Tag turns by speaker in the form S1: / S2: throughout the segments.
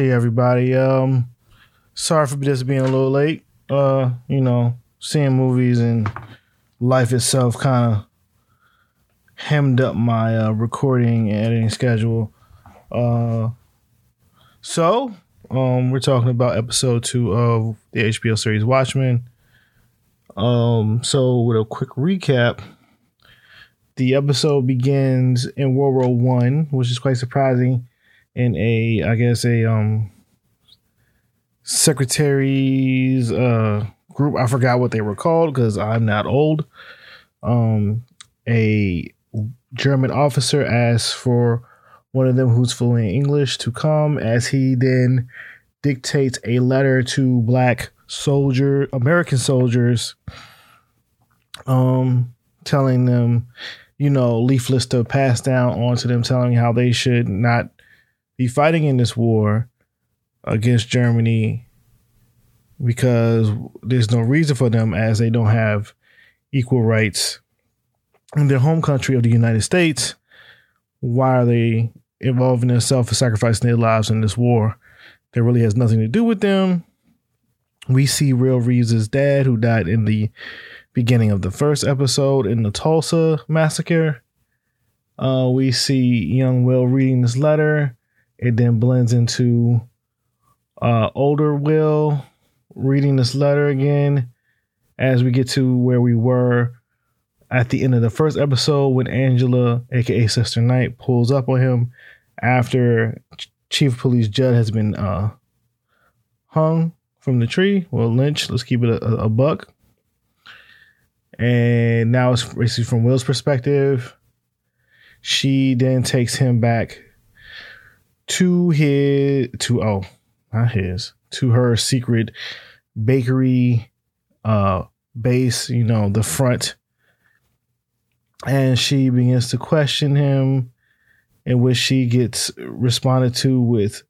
S1: Hey everybody. Um sorry for just being a little late. Uh, you know, seeing movies and life itself kind of hemmed up my uh, recording and editing schedule. Uh so, um we're talking about episode 2 of the HBO series Watchmen. Um so with a quick recap, the episode begins in World War One, which is quite surprising in a I guess a um secretaries uh group. I forgot what they were called because I'm not old. Um a German officer asks for one of them who's fluent in English to come as he then dictates a letter to black soldier American soldiers um telling them you know leaflets to pass down onto them telling how they should not be fighting in this war against Germany because there's no reason for them as they don't have equal rights in their home country of the United States. Why are they involving themselves and sacrificing their lives in this war that really has nothing to do with them? We see Will Reeves' dad, who died in the beginning of the first episode in the Tulsa massacre. Uh, we see young Will reading this letter it then blends into uh, older Will reading this letter again as we get to where we were at the end of the first episode when Angela, aka Sister Night, pulls up on him after Chief Police Judd has been uh, hung from the tree. Well, Lynch, let's keep it a, a buck. And now it's basically from Will's perspective. She then takes him back to his to oh not his to her secret bakery uh base you know the front. And she begins to question him in which she gets responded to with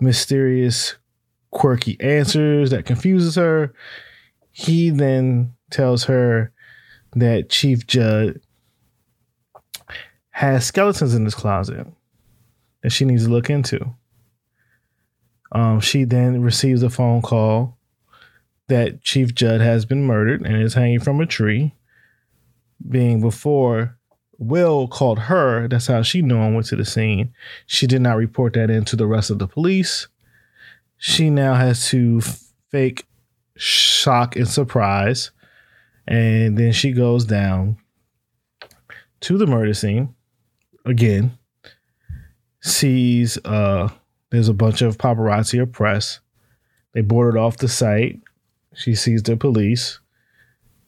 S1: mysterious quirky answers that confuses her. He then tells her that chief judd has skeletons in his closet she needs to look into. Um, she then receives a phone call that Chief Judd has been murdered and is hanging from a tree. Being before Will called her, that's how she knew and went to the scene. She did not report that in to the rest of the police. She now has to fake shock and surprise. And then she goes down to the murder scene again sees uh there's a bunch of paparazzi or press. They boarded off the site. She sees the police.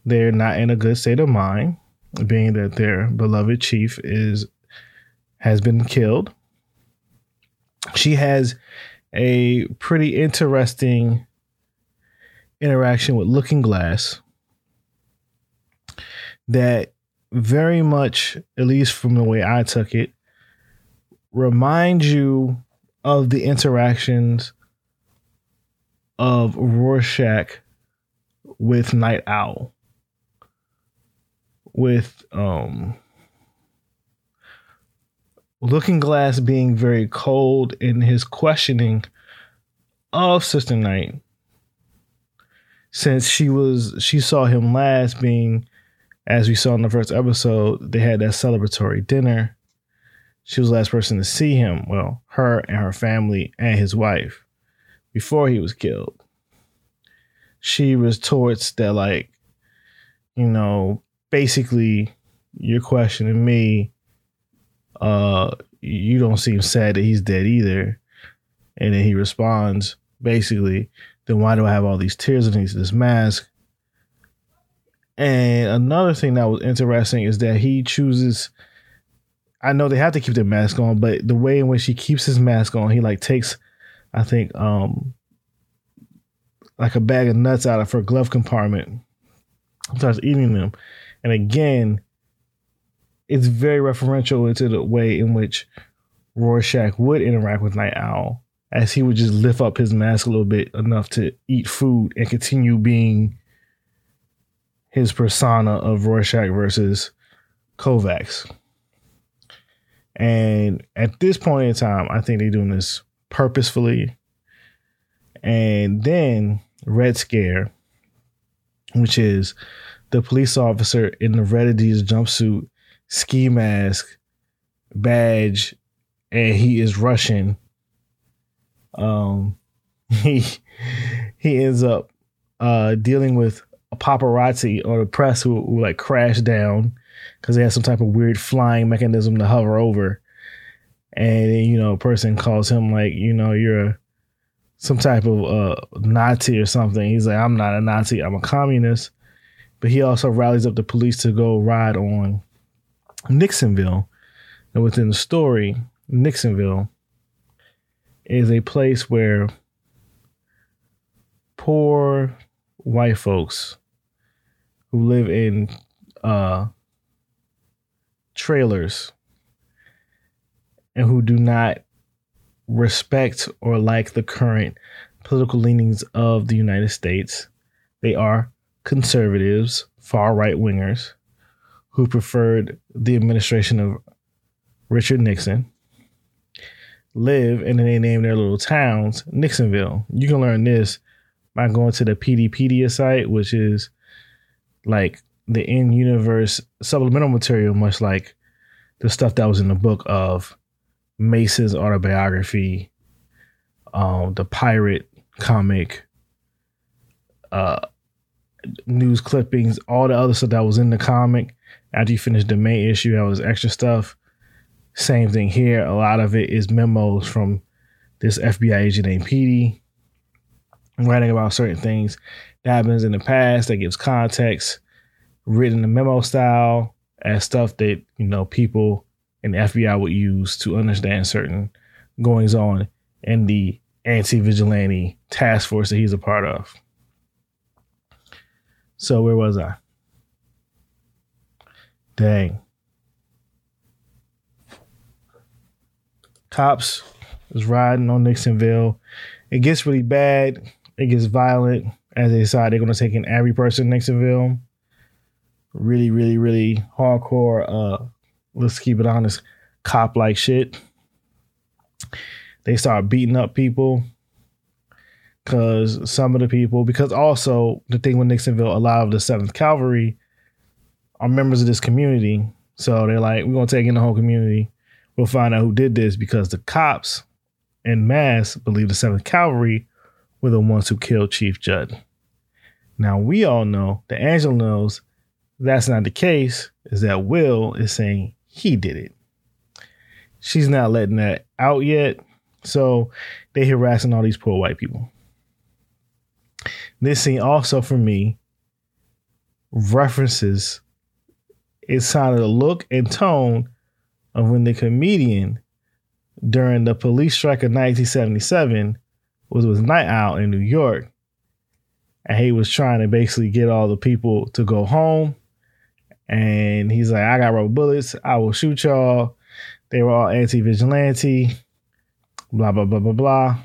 S1: They're not in a good state of mind, being that their beloved chief is has been killed. She has a pretty interesting interaction with Looking Glass that very much, at least from the way I took it, remind you of the interactions of Rorschach with Night Owl. With um Looking Glass being very cold in his questioning of Sister Night. Since she was she saw him last being as we saw in the first episode, they had that celebratory dinner she was the last person to see him. Well, her and her family and his wife before he was killed. She towards that, like, you know, basically, you're questioning me. Uh, you don't seem sad that he's dead either. And then he responds, basically, then why do I have all these tears underneath this mask? And another thing that was interesting is that he chooses I know they have to keep their mask on, but the way in which he keeps his mask on, he like takes, I think, um, like a bag of nuts out of her glove compartment, starts eating them, and again, it's very referential into the way in which Rorschach would interact with Night Owl, as he would just lift up his mask a little bit enough to eat food and continue being his persona of Rorschach versus Kovacs. And at this point in time, I think they're doing this purposefully. And then Red Scare, which is the police officer in the red Adidas jumpsuit, ski mask, badge, and he is Russian. Um, he he ends up uh dealing with a paparazzi or the press who, who like crash down because they have some type of weird flying mechanism to hover over. And you know, a person calls him like, you know, you're some type of uh, Nazi or something. He's like, I'm not a Nazi, I'm a communist. But he also rallies up the police to go ride on Nixonville. And within the story, Nixonville is a place where poor white folks who live in uh, trailers and who do not respect or like the current political leanings of the United States. They are conservatives, far right wingers, who preferred the administration of Richard Nixon. Live and then they name their little towns Nixonville. You can learn this by going to the Peteypedia site, which is like the in universe supplemental material, much like the stuff that was in the book of Mason's autobiography, um, the pirate comic, uh, news clippings, all the other stuff that was in the comic. After you finish the main issue, that was extra stuff. Same thing here. A lot of it is memos from this FBI agent named Petey writing about certain things that happens in the past that gives context, written in memo style as stuff that, you know, people in the FBI would use to understand certain goings on in the anti-vigilante task force that he's a part of. So where was I? Dang. Cops is riding on Nixonville. It gets really bad. It gets violent as they decide they're going to take in every person in Nixonville. Really, really, really hardcore. Uh, let's keep it honest, cop like shit. They start beating up people because some of the people, because also the thing with Nixonville, a lot of the Seventh Cavalry are members of this community. So they're like, we're gonna take in the whole community. We'll find out who did this because the cops in mass believe the Seventh Cavalry were the ones who killed Chief Judd. Now we all know that Angela knows that's not the case, is that Will is saying he did it. She's not letting that out yet. So they harassing all these poor white people. This scene also for me references it sounded a look and tone of when the comedian during the police strike of 1977 was with Night Owl in New York. And he was trying to basically get all the people to go home. And he's like, I got rubber bullets. I will shoot y'all. They were all anti vigilante. Blah, blah, blah, blah, blah.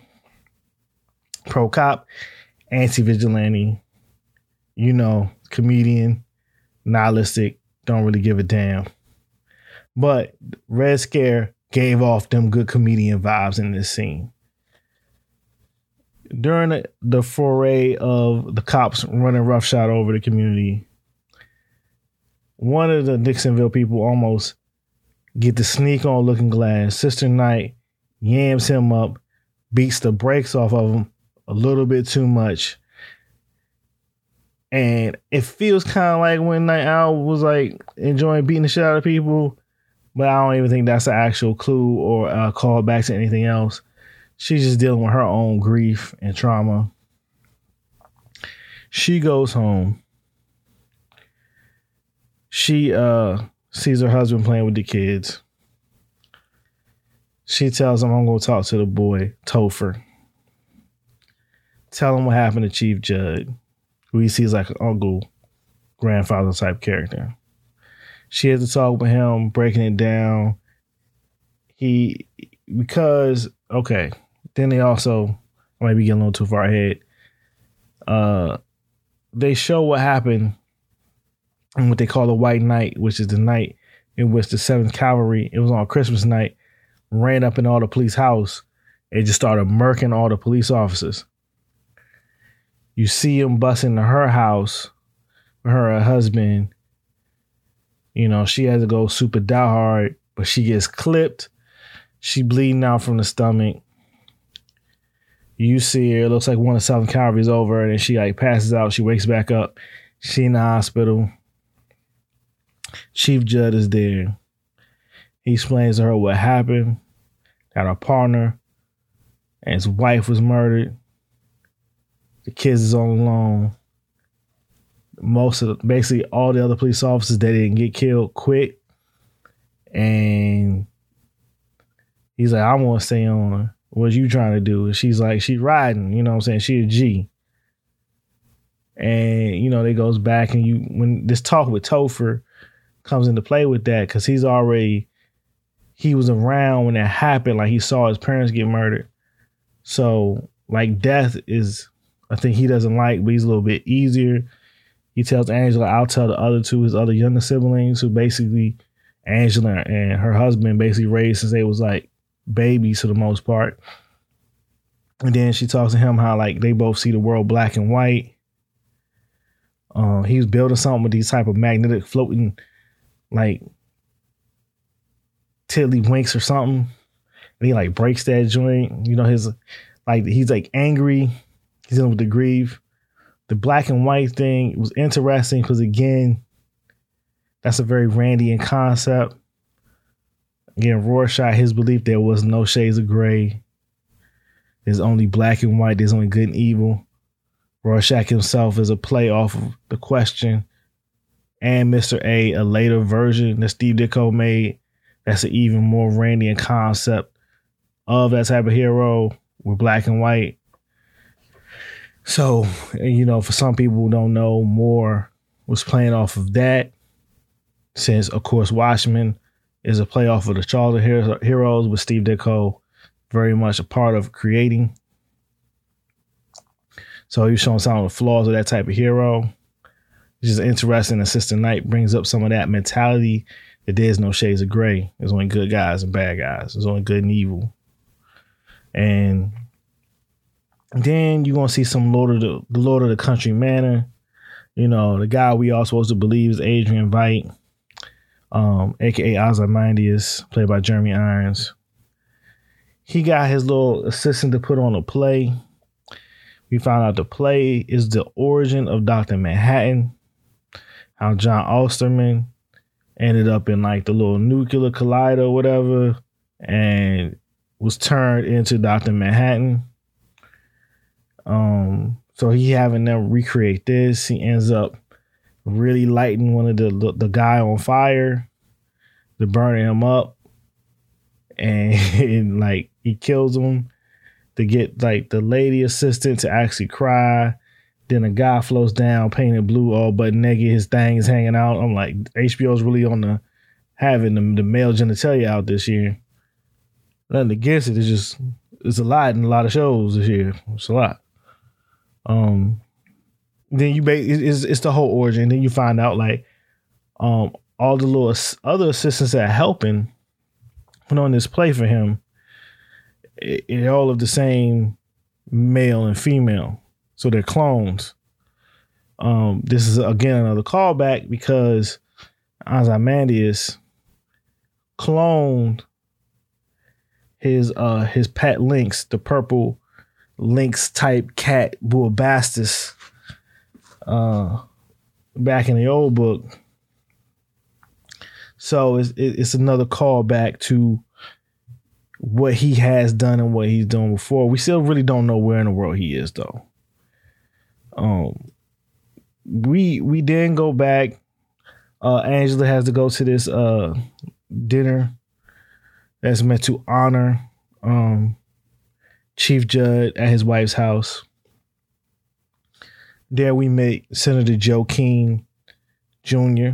S1: Pro cop, anti vigilante. You know, comedian, nihilistic, don't really give a damn. But Red Scare gave off them good comedian vibes in this scene during the, foray of the cops running roughshod over the community, one of the Nixonville people almost get the sneak on looking glass. Sister Night yams him up, beats the brakes off of him a little bit too much. And it feels kind of like when Night Owl was like enjoying beating the shit out of people, but I don't even think that's an actual clue or a callback to anything else she's just dealing with her own grief and trauma. She goes home. She uh sees her husband playing with the kids. She tells him, I'm gonna talk to the boy, Topher. Tell him what happened to Chief Judd, who he sees like an uncle, grandfather type character. She has to talk with him, breaking it down. He because okay, then they also I might be getting a little too far ahead. Uh, they show what happened in what they call the White Night, which is the night in which the Seventh Cavalry, it was on Christmas night, ran up in all the police house and just started murking all the police officers. You see him bust into her house her husband. You know, she has to go super die hard, but she gets clipped. She bleeding out from the stomach. You see her, it looks like one of Seventh Cavalry's over, and she like passes out. She wakes back up. She in the hospital. Chief Judd is there. He explains to her what happened, that her partner and his wife was murdered. The kids is all alone. Most of the, basically all the other police officers they didn't get killed quick. And he's like, I want to stay on. What you trying to do? And she's like, she's riding, you know what I'm saying? She a G. And, you know, they goes back and you when this talk with Topher comes into play with that, because he's already he was around when it happened, like he saw his parents get murdered. So like death is I think he doesn't like, but he's a little bit easier. He tells Angela, I'll tell the other two, his other younger siblings, who basically Angela and her husband basically raised since they was like babies for the most part. And then she talks to him how like they both see the world black and white. Uh, he was building something with these type of magnetic floating like tiddlywinks or something. And he like breaks that joint. You know, his like he's like angry. He's dealing with the grief. The black and white thing was interesting because again, that's a very Randian concept. Again, Rorschach, his belief there was no shades of gray. There's only black and white. There's only good and evil. Rorschach himself is a play off of the question and Mr. A, a later version that Steve Ditko made. That's an even Moore Randian concept of that type of hero with black and white. So, you know, for some people who don't know, more was playing off of that. Since, of course, Watchmen is a play off of the Charlton Heroes with Steve Ditko very much a part of creating. So he's showing some of the flaws of that type of hero. Which is interesting. Assistant Knight brings up some of that mentality that there's no shades of gray. There's only good guys and bad guys. There's only good and evil. And then you're gonna see some Lord of the, the Lord of the Country Manor. You know, the guy we all supposed to believe is Adrian Veidt, um, aka Ozymandias, played by Jeremy Irons. He got his little assistant to put on a play. We found out the play is the origin of Dr. Manhattan, how Jon Osterman ended up in like the little nuclear collider or whatever and was turned into Dr. Manhattan. Um, so he having them recreate this. He ends up really lighting one of the the, the guy on fire to burn him up, and, and like he kills him to get like the lady assistant to actually cry. Then a guy floats down, painted blue, all but naked. His thing is hanging out. I'm like, HBO's really on the having the, the male genitalia out this year. Nothing against it. It's just it's a lot in a lot of shows this year. It's a lot. Um, then you it's, it's the whole origin. Then you find out like, um, all the little other assistants that are helping put on this play for him. It, it all of the same male and female. So they're clones. Um, this is again another callback because Ozymandias cloned his uh his pet lynx, the purple lynx type cat Bubastis, uh back in the old book. So it's it's another callback to what he has done and what he's done before. We still really don't know where in the world he is though. Um, we we then go back. Uh, Angela has to go to this uh dinner that's meant to honor um Chief Judd at his wife's house. There we meet Senator Joe Keene Jr.,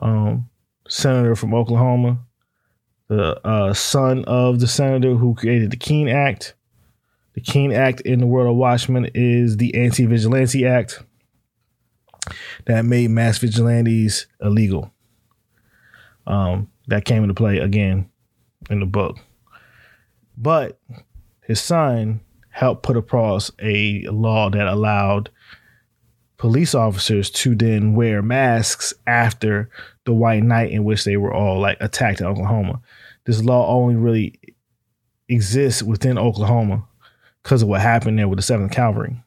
S1: um, senator from Oklahoma, the uh, son of the senator who created the Keene Act. The Keene Act in the world of Watchmen is the Anti Vigilante Act that made mass vigilantes illegal. Um, that came into play again in the book. But his son helped put across a law that allowed police officers to then wear masks after the white night in which they were all like attacked in Oklahoma. This law only really exists within Oklahoma because of what happened there with the 7th Cavalry.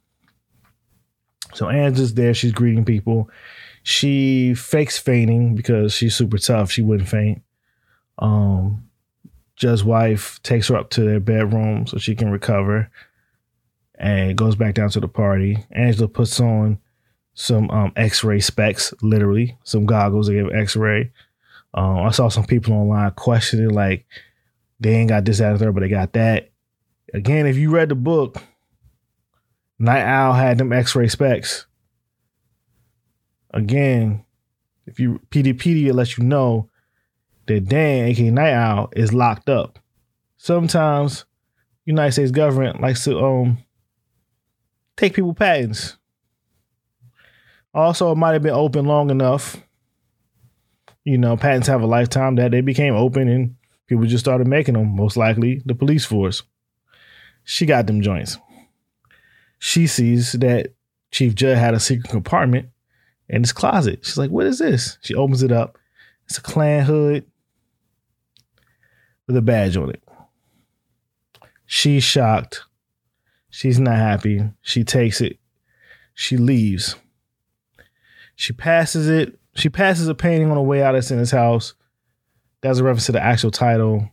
S1: So Angela's there, she's greeting people. She fakes fainting because she's super tough. She wouldn't faint. Um, Judd's wife takes her up to their bedroom so she can recover and goes back down to the party. Angela puts on some um, X-ray specs, literally some goggles to give X-ray. Um, I saw some people online questioning like they ain't got this out of there, but they got that. Again, if you read the book, Night Owl had them X-ray specs. Again, if you Peteypedia lets you know that Dan, aka Night Owl, is locked up. Sometimes United States government likes to um take people patents. Also, it might have been open long enough. You know, patents have a lifetime that they became open and people just started making them. Most likely, the police force. She got them joints. She sees that Chief Judd had a secret compartment in his closet. She's like, "What is this?" She opens it up. It's a Klan hood with a badge on it. She's shocked. She's not happy. She takes it. She leaves. She passes it. She passes a painting on the way out of his house. That's a reference to the actual title.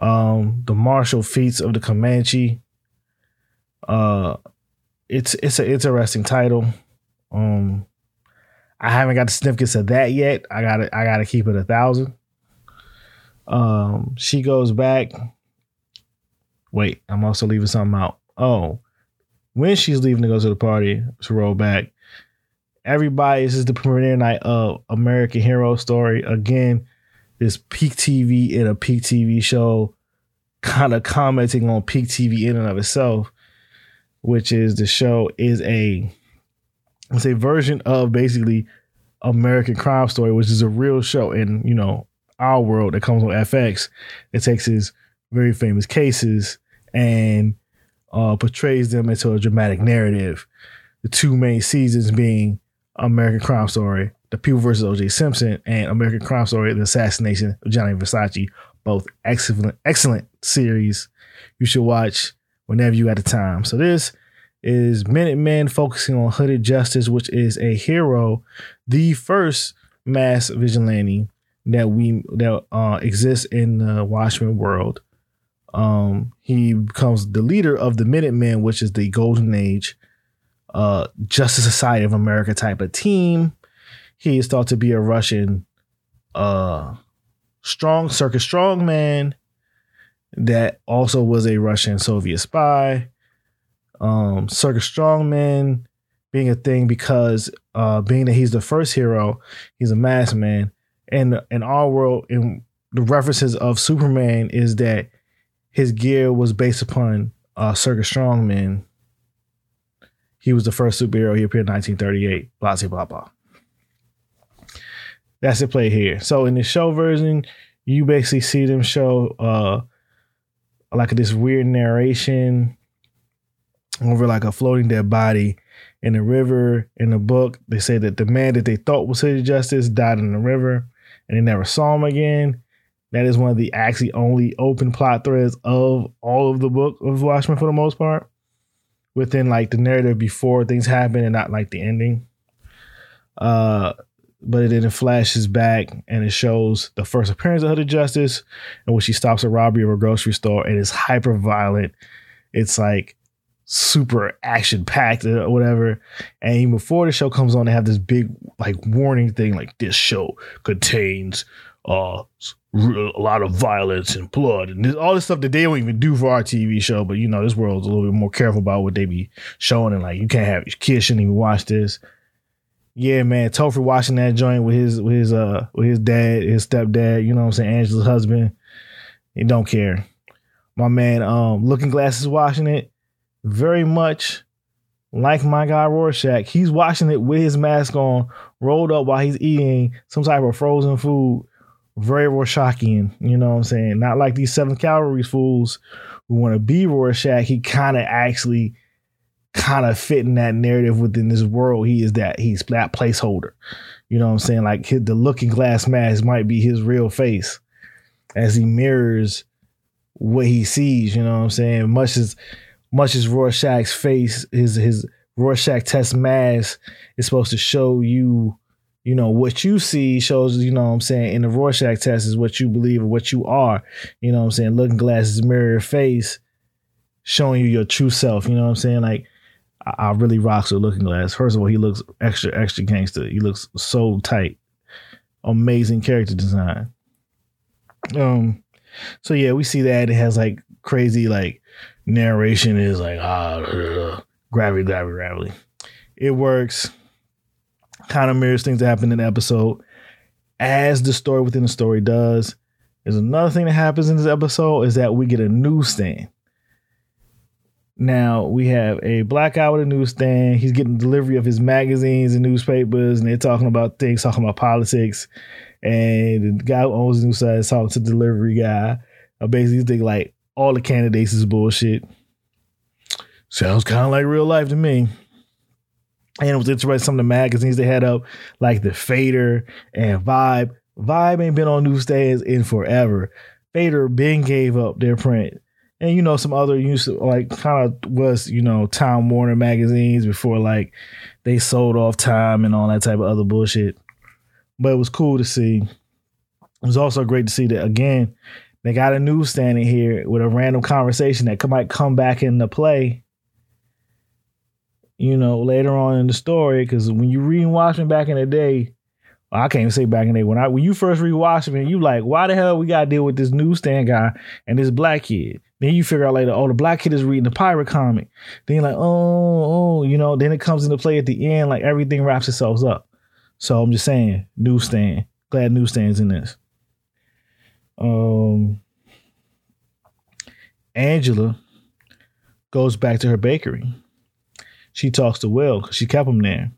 S1: Um, the martial feats of the Comanche. Uh, it's it's an interesting title. Um, I haven't got the significance of that yet. I got I got to keep it a thousand. Um, she goes back. Wait, I'm also leaving something out. Oh, when she's leaving to go to the party to roll back, everybody, this is the premiere night of American Hero Story. Again, this peak TV in a peak TV show, kind of commenting on peak TV in and of itself, which is the show is a it's a version of basically American Crime Story, which is a real show in you know our world that comes on FX. It takes his very famous cases and uh, portrays them into a dramatic narrative. The two main seasons being American Crime Story, The People versus O.J. Simpson, and American Crime Story: The Assassination of Gianni Versace. Both excellent, excellent series. You should watch whenever you got the time. So this is Minutemen focusing on Hooded Justice, which is a hero, the first mass vigilante that we that uh, exists in the Watchmen world. Um, he becomes the leader of the Minutemen, which is the Golden Age uh, Justice Society of America type of team. He is thought to be a Russian uh, strong circus strongman that also was a Russian Soviet spy. Um, circus strongman being a thing because uh, being that he's the first hero, he's a masked man. And in our world, in the references of Superman is that his gear was based upon uh, circus strongman he was the first superhero. He appeared in 1938. Blah, blah, blah. That's the play here. So in the show version, you basically see them show uh like this weird narration over like a floating dead body in the river. In the book, they say that the man that they thought was City Justice died in the river and they never saw him again. That is one of the actually only open plot threads of all of the book of Watchmen for the most part within like the narrative before things happen and not like the ending. Uh, but then it flashes back and it shows the first appearance of Hooded Justice and when she stops a robbery of a grocery store and it's hyper violent. It's like super action packed or whatever. And even before the show comes on, they have this big like warning thing like this show contains uh a lot of violence and blood and all this stuff that they don't even do for our TV show. But you know, this world's a little bit more careful about what they be showing and like you can't have your kids shouldn't even watch this. Yeah, man, Topher watching that joint with his with his uh with his dad, his stepdad, you know what I'm saying, Angela's husband. He don't care. My man, um, looking glasses watching it very much like my guy Rorschach. He's watching it with his mask on, rolled up while he's eating some type of frozen food very Rorschachian. You know what I'm saying? Not like these Seventh Cavalry fools who want to be Rorschach. He kind of actually kind of fitting that narrative within this world. He is that he's that placeholder. You know what I'm saying? Like his, the looking glass mask might be his real face as he mirrors what he sees. You know what I'm saying? Much as much as Rorschach's face, his his Rorschach test mask is supposed to show you, you know, what you see shows, you know what I'm saying, in the Rorschach test is what you believe or what you are. You know what I'm saying? Looking glasses mirror your face, showing you your true self. You know what I'm saying? Like I, I really rocks with looking glass. First of all, he looks extra, extra gangster. He looks so tight. Amazing character design. Um so yeah, we see that it has like crazy like narration is like ah gravity, gravity, gravity. It works. Kind of mirrors things that happen in the episode, as the story within the story does. There's another thing that happens in this episode is that we get a newsstand. Now we have a black guy with a newsstand. He's getting delivery of his magazines and newspapers, and they're talking about things, talking about politics. And the guy who owns the newsstand is talking to the delivery guy. Uh, basically, he's like all the candidates is bullshit. Sounds kind of like real life to me. And it was interesting some of the magazines they had up, like the Fader and Vibe. Vibe ain't been on newsstands in forever. Fader Ben gave up their print. And you know, some other used like kind of was, you know, Time Warner magazines before like they sold off time and all that type of other bullshit. But it was cool to see. It was also great to see that again, they got a newsstand in here with a random conversation that might come back into play you know, later on in the story. Because when you read Watchmen back in the day, I can't even say back in the day when I when you first read Watchmen, you like, why the hell we gotta deal with this newsstand guy and this black kid? Then you figure out later, oh, the black kid is reading the pirate comic. Then you're like, oh, oh, you know, then it comes into play at the end, like everything wraps itself up. So I'm just saying, newsstand. Glad newsstands in this. Um Angela goes back to her bakery she talks to Will because she kept him there.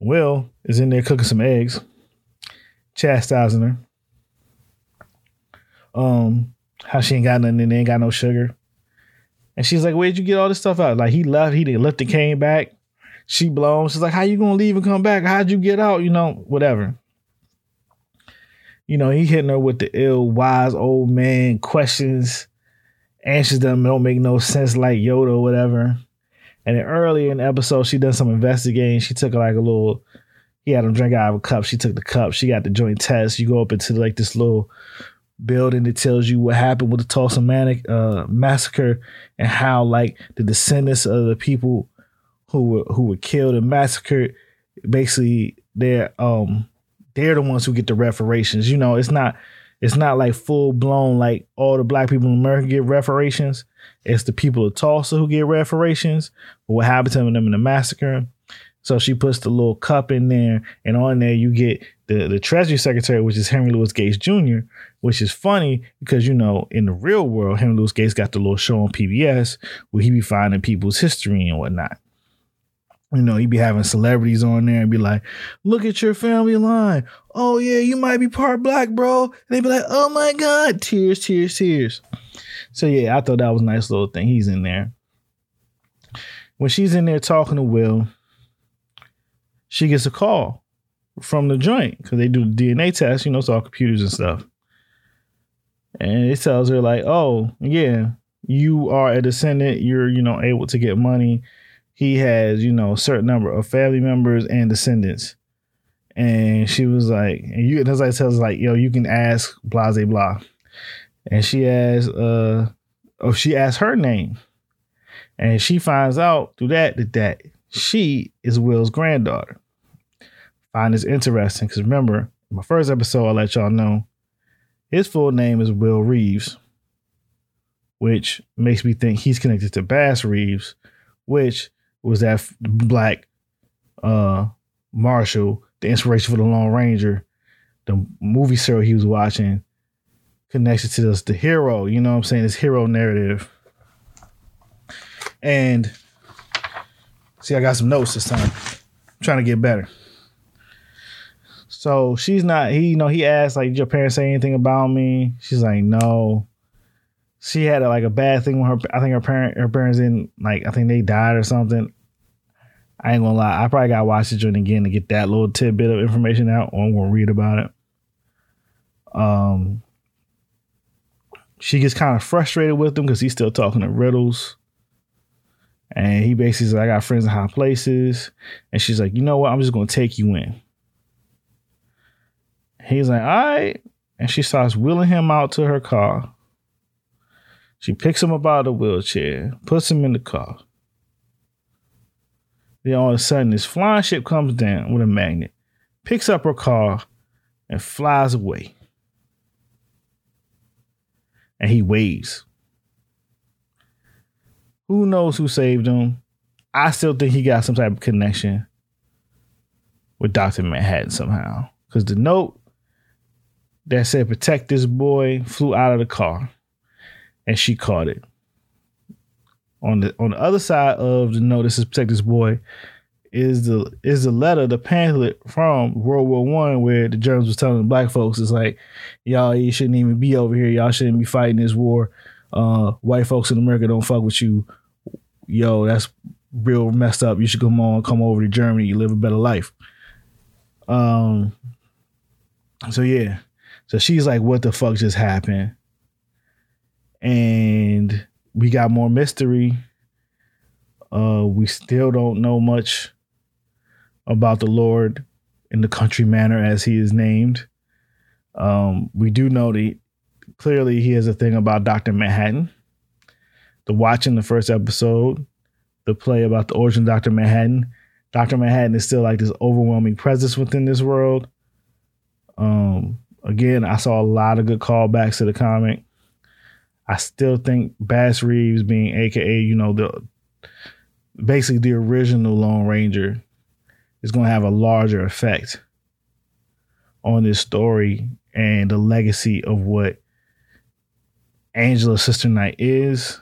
S1: Will is in there cooking some eggs, chastising her. Um, how she ain't got nothing in there, ain't got no sugar. And she's like, Where'd you get all this stuff out? Like he left, he didn't left and came back. She blown. She's like, How you gonna leave and come back? How'd you get out? You know, whatever. You know, he hitting her with the ill, wise old man questions, answers them don't make no sense like Yoda or whatever. And then early in the episode, she done some investigating. She took like a little, he had him drink out of a cup. She took the cup. She got the joint test. You go up into like this little building that tells you what happened with the Tulsa Manic uh, massacre and how like the descendants of the people who were who were killed and massacred, basically they're um they're the ones who get the reparations. You know, it's not it's not like full blown like all the black people in America get reparations. It's the people of Tulsa who get reparations for what happened to them in the massacre. So she puts the little cup in there, and on there you get the, the Treasury Secretary, which is Henry Louis Gates Jr., which is funny because, you know, in the real world, Henry Louis Gates got the little show on PBS where he be finding people's history and whatnot. You know, he'd be having celebrities on there and be like, look at your family line. Oh, yeah, you might be part black, bro. And they be like, oh my God, tears, tears, tears. So yeah, I thought that was a nice little thing. He's in there. When she's in there talking to Will, she gets a call from the joint because they do the DNA test, you know, it's all computers and stuff. And it tells her, like, oh, yeah, you are a descendant, you're, you know, able to get money. He has, you know, a certain number of family members and descendants. And she was like, and you as I tells like, yo, you can ask blah blah blah and she asks, uh, oh, she asks her name, and she finds out through that that, that she is Will's granddaughter. Find this interesting because remember, my first episode, I let y'all know his full name is Will Reeves, which makes me think he's connected to Bass Reeves, which was that black uh marshal, the inspiration for the Lone Ranger, the movie serial he was watching connected to this the hero, you know what I'm saying? This hero narrative. And see, I got some notes this time. I'm trying to get better. So she's not. He, you know, he asked like, "Did your parents say anything about me?" She's like, "No." She had a, like a bad thing with her. I think her parent, her parents didn't like. I think they died or something. I ain't gonna lie. I probably gotta watch the joint again to get that little tidbit of information out, or I'm gonna read about it. Um, she gets kind of frustrated with him because he's still talking to riddles. And he basically says, I got friends in high places. And she's like, you know what? I'm just to take you in. He's like, all right. And she starts wheeling him out to her car. She picks him up out of the wheelchair, puts him in the car. Then all of a sudden, this flying ship comes down with a magnet, picks up her car, and flies away. And he waves. Who knows who saved him? I still think he got some type of connection with Dr. Manhattan somehow. Because the note that said protect this boy flew out of the car and she caught it. On the on the other side of the note that says protect this boy is the is the letter, the pamphlet from World War One where the Germans was telling the black folks it's like, y'all you shouldn't even be over here, y'all shouldn't be fighting this war. Uh, white folks in America don't fuck with you. Yo, that's real messed up. You should come on, come over to Germany, you live a better life. Um so yeah. So she's like, what the fuck just happened? And we got more mystery. Uh, we still don't know much about the Lord in the country manner as he is named. Um, we do know that clearly he has a thing about Dr. Manhattan. The watching the first episode, the play about the origin of Dr. Manhattan. Dr. Manhattan is still like this overwhelming presence within this world. Um, again, I saw a lot of good callbacks to the comic. I still think Bass Reeves being AKA, you know, the basically the original Lone Ranger is going to have a larger effect on this story and the legacy of what Angela's Sister Night is.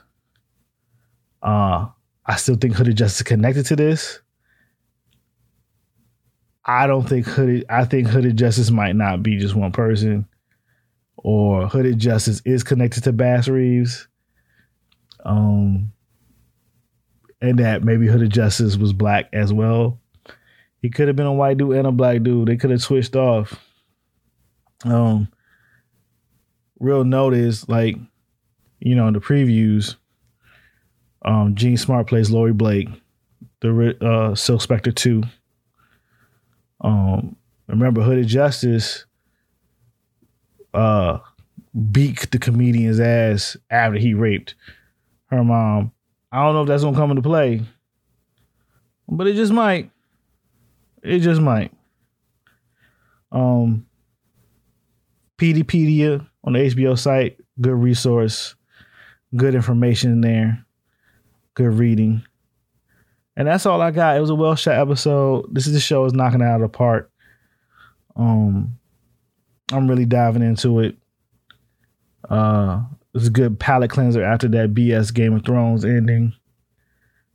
S1: Uh, I still think Hooded Justice connected to this. I don't think Hooded. I think Hooded Justice might not be just one person, or Hooded Justice is connected to Bass Reeves. Um, and that maybe Hooded Justice was black as well. He could have been a white dude and a black dude. They could have switched off. Um, real notice, like, you know, in the previews, um, Jean Smart plays Laurie Blake, the uh, Silk Spectre 2. Um, remember, Hooded Justice uh, beat the comedian's ass after he raped her mom. I don't know if that's gonna come into play, but it just might. It just might. Um, Peteypedia on the HBO site, good resource, good information there, good reading. And that's all I got. It was a well shot episode. This is the show is knocking out of the park. Um, I'm really diving into it. Uh, it's a good palate cleanser after that BS Game of Thrones ending.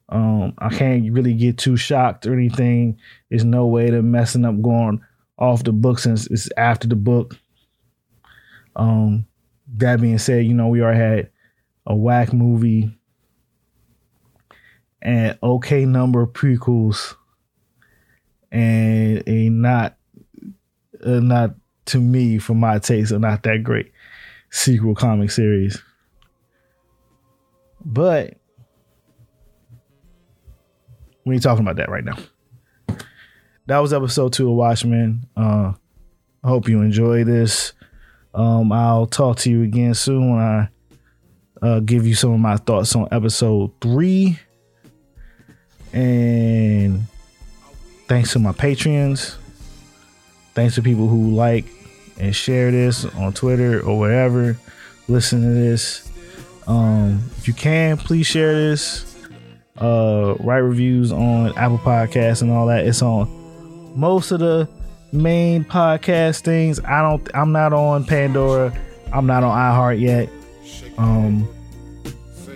S1: Um, I can't really get too shocked or anything. There's no way to messing up going off the book since it's after the book. Um, that being said, you know, we already had a whack movie and okay number of prequels. And a not uh, not to me for my taste are not that great sequel comic series. But we ain't talking about that right now. That was episode two of watchmen. Uh i hope you enjoy this. Um i'll talk to you again soon when i uh give you some of my thoughts on episode three and thanks to my patrons. Thanks to people who like and share this on Twitter or wherever. Listen to this. Um, if you can, please share this. Uh, write reviews on Apple Podcasts and all that. It's on most of the main podcast things. I don't. I'm not on Pandora. I'm not on iHeart yet. Um,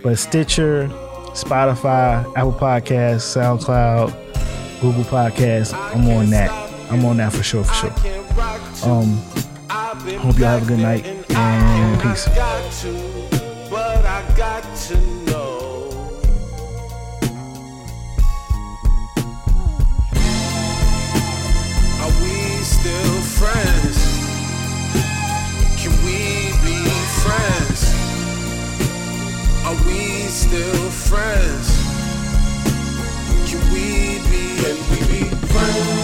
S1: but Stitcher, Spotify, Apple Podcasts, SoundCloud, Google Podcasts. I'm on that. I'm on that for sure, for sure. Um, hope y'all have a good night and peace.
S2: friends? We still friends? Can we be? Can we be friends?